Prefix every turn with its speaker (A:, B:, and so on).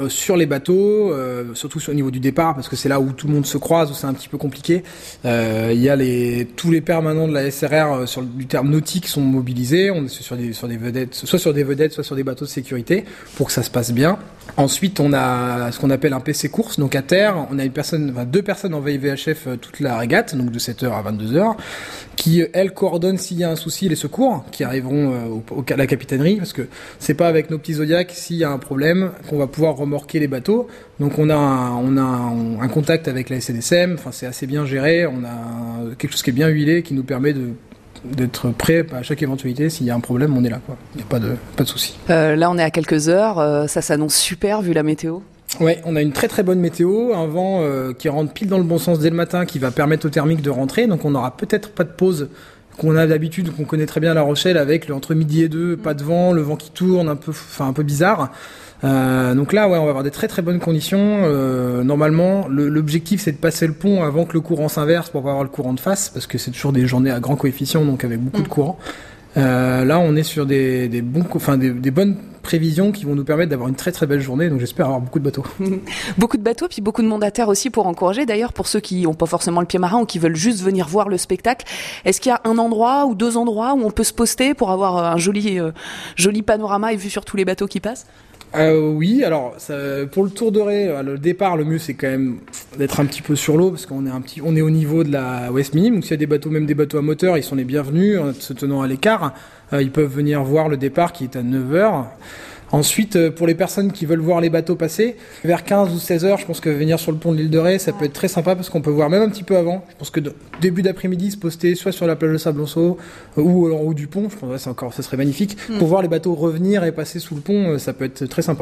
A: Euh, sur les bateaux, euh, surtout au niveau du départ, parce que c'est là où tout le monde se croise, où c'est un petit peu compliqué. Euh, il y a les tous les permanents de la SRR sur du terme nautique sont mobilisés. On est sur des sur des vedettes, soit sur des vedettes, soit sur des bateaux de sécurité, pour que ça se passe bien. Ensuite, on a ce qu'on appelle un PC course, donc à terre, on a une personne, enfin, deux personnes en veille VHF toute la régate, donc de 7h à 22h, qui elles coordonnent s'il y a un souci les secours, qui arriveront au, à la capitainerie, parce que c'est pas avec nos petits zodiacs s'il y a un problème qu'on va pouvoir remorquer les bateaux. Donc on a un, on a un, contact avec la SNSM. Enfin c'est assez bien géré. On a quelque chose qui est bien huilé qui nous permet de d'être prêt à chaque éventualité. S'il y a un problème, on est là. Il n'y a pas de, pas de souci.
B: Euh, là, on est à quelques heures. Euh, ça s'annonce super vu la météo.
A: Ouais, on a une très très bonne météo, un vent euh, qui rentre pile dans le bon sens dès le matin, qui va permettre aux thermiques de rentrer. Donc on n'aura peut-être pas de pause qu'on a d'habitude, qu'on connaît très bien à La Rochelle, avec le entre midi et deux, pas de vent, le vent qui tourne, un peu, enfin un peu bizarre. Euh, donc là, ouais, on va avoir des très très bonnes conditions. Euh, normalement, l'objectif c'est de passer le pont avant que le courant s'inverse pour pas avoir le courant de face, parce que c'est toujours des journées à grand coefficient, donc avec beaucoup de mm. courant. Euh, là, on est sur des, des bons, enfin des, des, bonnes prévisions qui vont nous permettre d'avoir une très très belle journée. Donc j'espère avoir beaucoup de bateaux.
B: beaucoup de bateaux, puis beaucoup de mandataires aussi pour encourager. D'ailleurs, pour ceux qui n'ont pas forcément le pied marin ou qui veulent juste venir voir le spectacle, est-ce qu'il y a un endroit ou deux endroits où on peut se poster pour avoir un joli joli panorama et vue sur tous les bateaux qui passent?
A: Euh, oui, alors ça, pour le Tour de Ré, euh, le départ, le mieux c'est quand même d'être un petit peu sur l'eau parce qu'on est un petit, on est au niveau de la West Minim. Donc s'il y a des bateaux, même des bateaux à moteur, ils sont les bienvenus en se tenant à l'écart. Euh, ils peuvent venir voir le départ qui est à 9 h Ensuite, euh, pour les personnes qui veulent voir les bateaux passer, vers 15 ou 16 heures, je pense que venir sur le pont de l'île de Ré, ça peut être très sympa parce qu'on peut voir même un petit peu avant. Je pense que début d'après-midi, se poster soit sur la plage de Sablonceau euh, ou en haut du pont, je pense que c'est encore, ça serait magnifique. Mm. Pour voir les bateaux revenir et passer sous le pont, ça peut être très sympa.